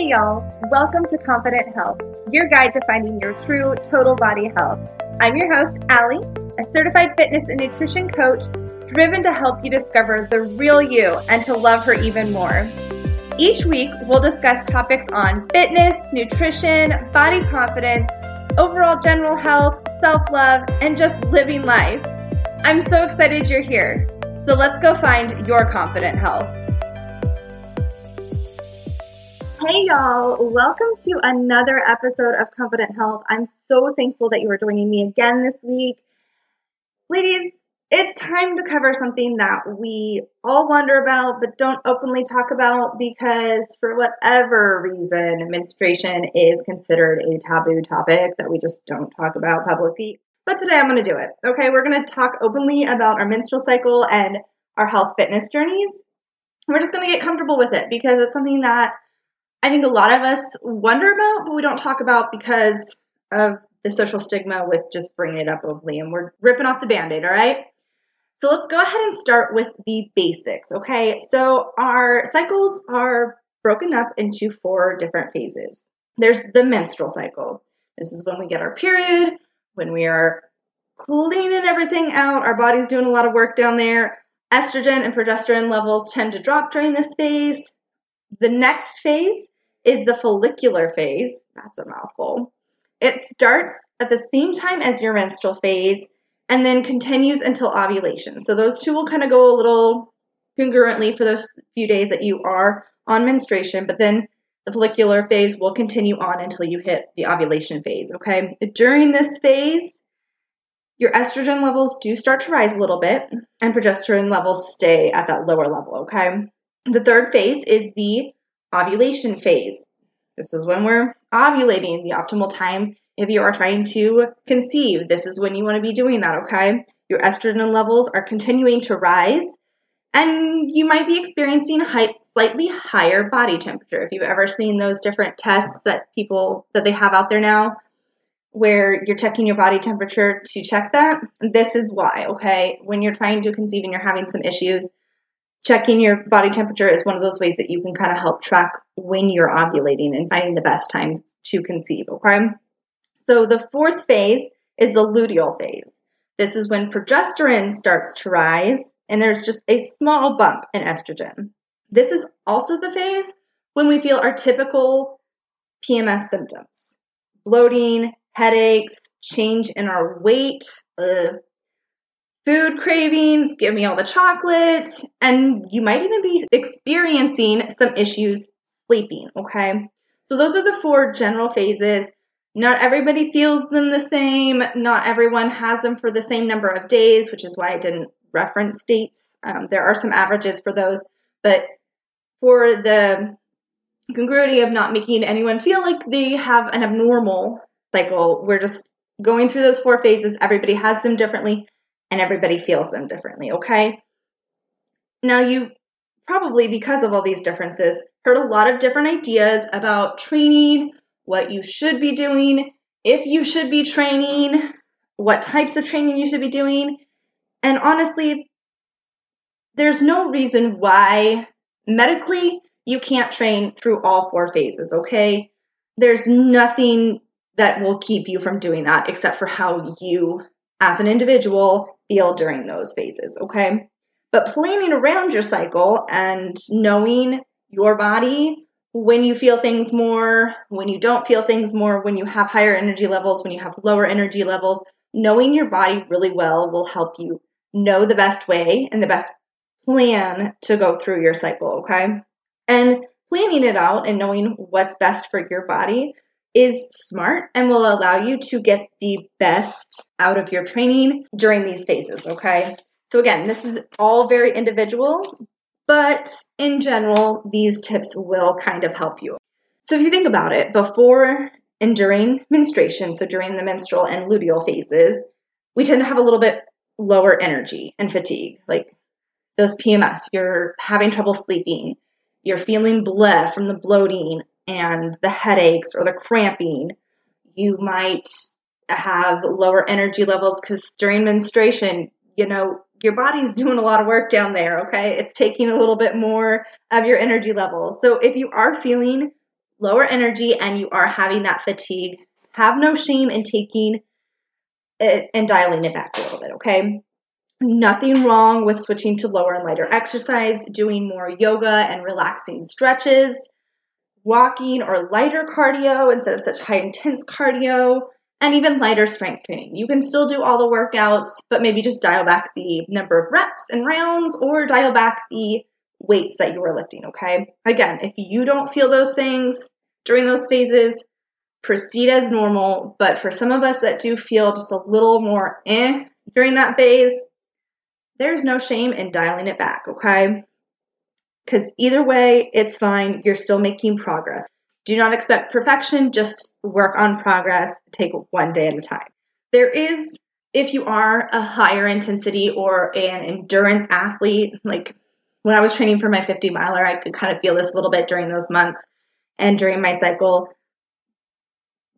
Hey y'all, welcome to Confident Health, your guide to finding your true total body health. I'm your host, Allie, a certified fitness and nutrition coach driven to help you discover the real you and to love her even more. Each week, we'll discuss topics on fitness, nutrition, body confidence, overall general health, self love, and just living life. I'm so excited you're here. So let's go find your confident health. Hey, y'all. Welcome to another episode of Confident Health. I'm so thankful that you are joining me again this week. Ladies, it's time to cover something that we all wonder about but don't openly talk about because, for whatever reason, menstruation is considered a taboo topic that we just don't talk about publicly. But today I'm going to do it. Okay, we're going to talk openly about our menstrual cycle and our health fitness journeys. We're just going to get comfortable with it because it's something that I think a lot of us wonder about, but we don't talk about because of the social stigma with just bringing it up openly. And we're ripping off the band aid, all right? So let's go ahead and start with the basics, okay? So our cycles are broken up into four different phases. There's the menstrual cycle. This is when we get our period, when we are cleaning everything out, our body's doing a lot of work down there. Estrogen and progesterone levels tend to drop during this phase. The next phase is the follicular phase. That's a mouthful. It starts at the same time as your menstrual phase and then continues until ovulation. So those two will kind of go a little congruently for those few days that you are on menstruation, but then the follicular phase will continue on until you hit the ovulation phase, okay? During this phase, your estrogen levels do start to rise a little bit and progesterone levels stay at that lower level, okay? The third phase is the ovulation phase. This is when we're ovulating, the optimal time if you are trying to conceive. This is when you want to be doing that, okay? Your estrogen levels are continuing to rise, and you might be experiencing high, slightly higher body temperature. If you've ever seen those different tests that people that they have out there now, where you're checking your body temperature to check that, this is why, okay? When you're trying to conceive and you're having some issues, checking your body temperature is one of those ways that you can kind of help track when you're ovulating and finding the best time to conceive, okay? So the fourth phase is the luteal phase. This is when progesterone starts to rise and there's just a small bump in estrogen. This is also the phase when we feel our typical PMS symptoms bloating, headaches, change in our weight, ugh, food cravings, give me all the chocolate, and you might even be experiencing some issues sleeping, okay? So those are the four general phases. Not everybody feels them the same. Not everyone has them for the same number of days, which is why I didn't reference dates. Um, there are some averages for those, but for the congruity of not making anyone feel like they have an abnormal cycle, we're just going through those four phases. Everybody has them differently and everybody feels them differently, okay? Now, you probably, because of all these differences, heard a lot of different ideas about training, what you should be doing, if you should be training, what types of training you should be doing. And honestly, there's no reason why medically you can't train through all four phases, okay? There's nothing that will keep you from doing that except for how you, as an individual, feel during those phases, okay? But planning around your cycle and knowing your body when you feel things more, when you don't feel things more, when you have higher energy levels, when you have lower energy levels, knowing your body really well will help you know the best way and the best plan to go through your cycle, okay? And planning it out and knowing what's best for your body is smart and will allow you to get the best out of your training during these phases, okay? So, again, this is all very individual, but in general, these tips will kind of help you. So, if you think about it, before and during menstruation, so during the menstrual and luteal phases, we tend to have a little bit lower energy and fatigue. Like those PMS, you're having trouble sleeping, you're feeling bleh from the bloating, and the headaches or the cramping. You might have lower energy levels because during menstruation, you know, your body's doing a lot of work down there, okay? It's taking a little bit more of your energy levels. So if you are feeling lower energy and you are having that fatigue, have no shame in taking it and dialing it back a little bit, okay? Nothing wrong with switching to lower and lighter exercise, doing more yoga and relaxing stretches, walking or lighter cardio instead of such high intense cardio, and even lighter strength training. You can still do all the workouts, but maybe just dial back the number of reps and rounds or dial back the weights that you are lifting, okay? Again, if you don't feel those things during those phases, proceed as normal. But for some of us that do feel just a little more eh during that phase, there's no shame in dialing it back, okay? Because either way, it's fine. You're still making progress. Do not expect perfection, just work on progress. Take one day at a time. There is, if you are a higher intensity or an endurance athlete, like when I was training for my 50 miler, I could kind of feel this a little bit during those months and during my cycle.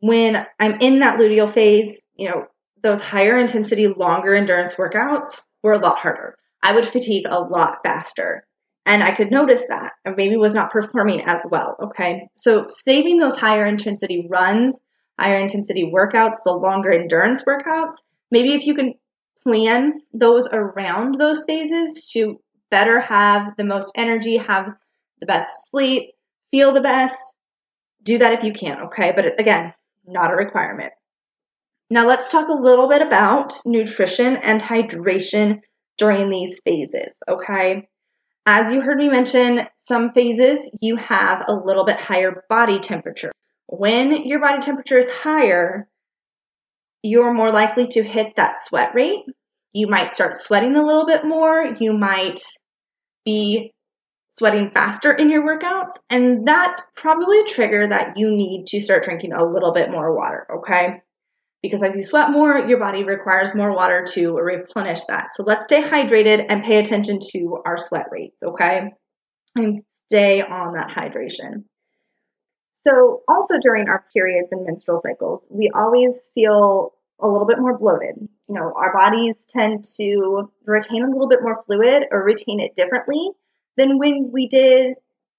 When I'm in that luteal phase, you know, those higher intensity, longer endurance workouts were a lot harder. I would fatigue a lot faster. And I could notice that, or maybe was not performing as well. Okay. So saving those higher intensity runs, higher intensity workouts, the longer endurance workouts, maybe if you can plan those around those phases to better have the most energy, have the best sleep, feel the best, do that if you can. Okay. But again, not a requirement. Now let's talk a little bit about nutrition and hydration during these phases. Okay. As you heard me mention, some phases you have a little bit higher body temperature. When your body temperature is higher, you're more likely to hit that sweat rate. You might start sweating a little bit more. You might be sweating faster in your workouts. And that's probably a trigger that you need to start drinking a little bit more water, okay? Because as you sweat more, your body requires more water to replenish that. So let's stay hydrated and pay attention to our sweat rates, okay? And stay on that hydration. So, also during our periods and menstrual cycles, we always feel a little bit more bloated. You know, our bodies tend to retain a little bit more fluid or retain it differently than when we did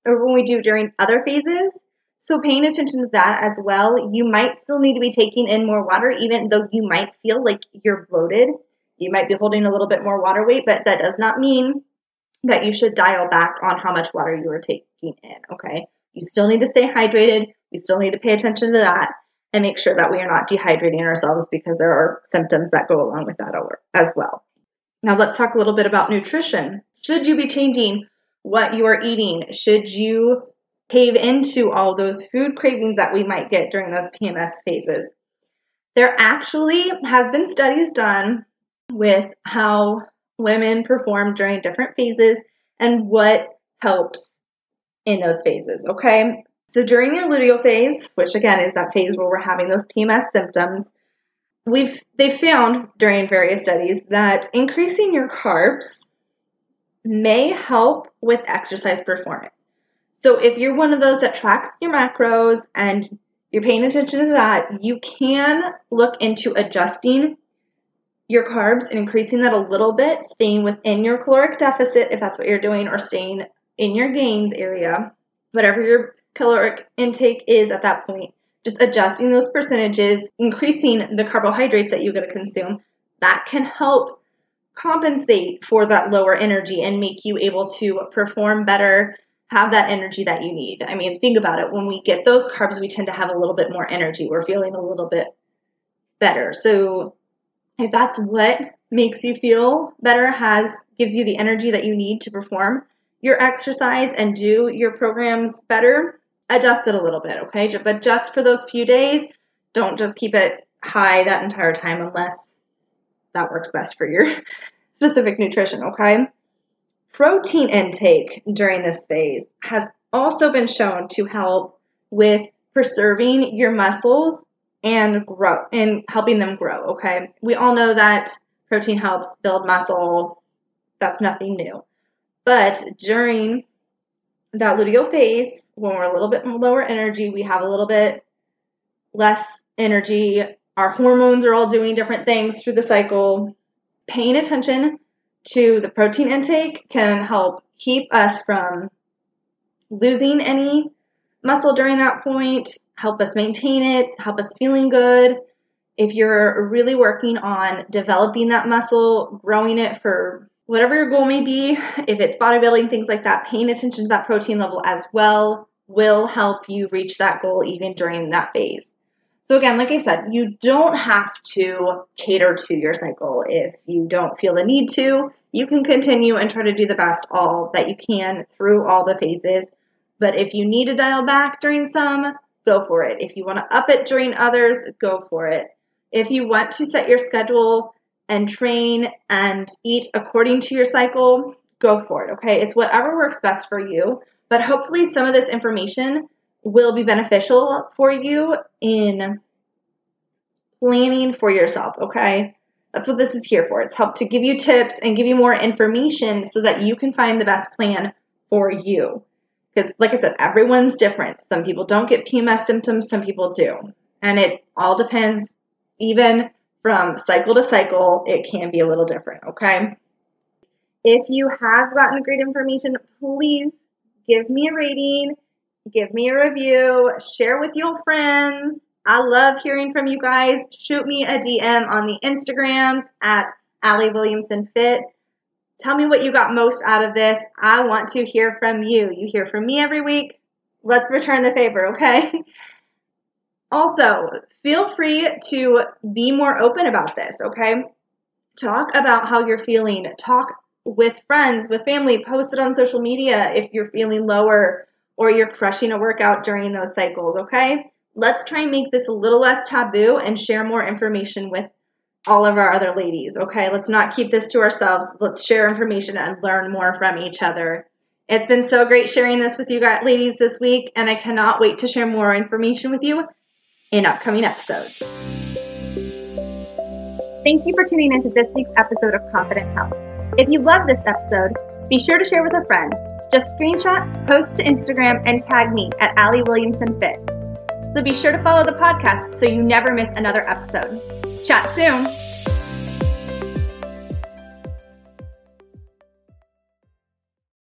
or when we do during other phases. So paying attention to that as well, you might still need to be taking in more water, even though you might feel like you're bloated. You might be holding a little bit more water weight, but that does not mean that you should dial back on how much water you are taking in. Okay. You still need to stay hydrated. We still need to pay attention to that and make sure that we are not dehydrating ourselves because there are symptoms that go along with that as well. Now let's talk a little bit about nutrition. Should you be changing what you are eating? Should you cave into all those food cravings that we might get during those PMS phases. There actually has been studies done with how women perform during different phases and what helps in those phases, okay? So during your luteal phase, which again is that phase where we're having those PMS symptoms, we've they found during various studies that increasing your carbs may help with exercise performance. So if you're one of those that tracks your macros and you're paying attention to that, you can look into adjusting your carbs and increasing that a little bit, staying within your caloric deficit if that's what you're doing, or staying in your gains area, whatever your caloric intake is at that point. Just adjusting those percentages, increasing the carbohydrates that you're going to consume, that can help compensate for that lower energy and make you able to perform better have that energy that you need. I mean, think about it. When we get those carbs, we tend to have a little bit more energy. We're feeling a little bit better. So if that's what makes you feel better, has gives you the energy that you need to perform your exercise and do your programs better, adjust it a little bit, okay? But just for those few days, don't just keep it high that entire time unless that works best for your specific nutrition, okay? Protein intake during this phase has also been shown to help with preserving your muscles and grow and helping them grow. Okay. We all know that protein helps build muscle. That's nothing new. But during that luteal phase, when we're a little bit lower energy, we have a little bit less energy. Our hormones are all doing different things through the cycle. Paying attention to the protein intake can help keep us from losing any muscle during that point, help us maintain it, help us feeling good. If you're really working on developing that muscle, growing it for whatever your goal may be, if it's bodybuilding, things like that, paying attention to that protein level as well will help you reach that goal even during that phase. So, again, like I said, you don't have to cater to your cycle if you don't feel the need to. You can continue and try to do the best all that you can through all the phases. But if you need to dial back during some, go for it. If you want to up it during others, go for it. If you want to set your schedule and train and eat according to your cycle, go for it. Okay. It's whatever works best for you. But hopefully, some of this information will be beneficial for you in planning for yourself, okay? That's what this is here for. It's help to give you tips and give you more information so that you can find the best plan for you. Because, like I said, everyone's different. Some people don't get PMS symptoms, some people do. And it all depends, even from cycle to cycle, it can be a little different, okay? If you have gotten great information, please give me a rating give me a review, share with your friends. I love hearing from you guys. Shoot me a DM on the Instagrams at Allie Williamson Fit. Tell me what you got most out of this. I want to hear from you. You hear from me every week. Let's return the favor, okay? Also, feel free to be more open about this, okay? Talk about how you're feeling. Talk with friends, with family. Post it on social media if you're feeling lower or you're crushing a workout during those cycles, okay? Let's try and make this a little less taboo and share more information with all of our other ladies, okay? Let's not keep this to ourselves. Let's share information and learn more from each other. It's been so great sharing this with you guys, ladies this week, and I cannot wait to share more information with you in upcoming episodes. Thank you for tuning into this week's episode of Confident Health. If you love this episode, be sure to share with a friend just screenshot, post to Instagram, and tag me at Allie Williamson Fit. So be sure to follow the podcast so you never miss another episode. Chat soon.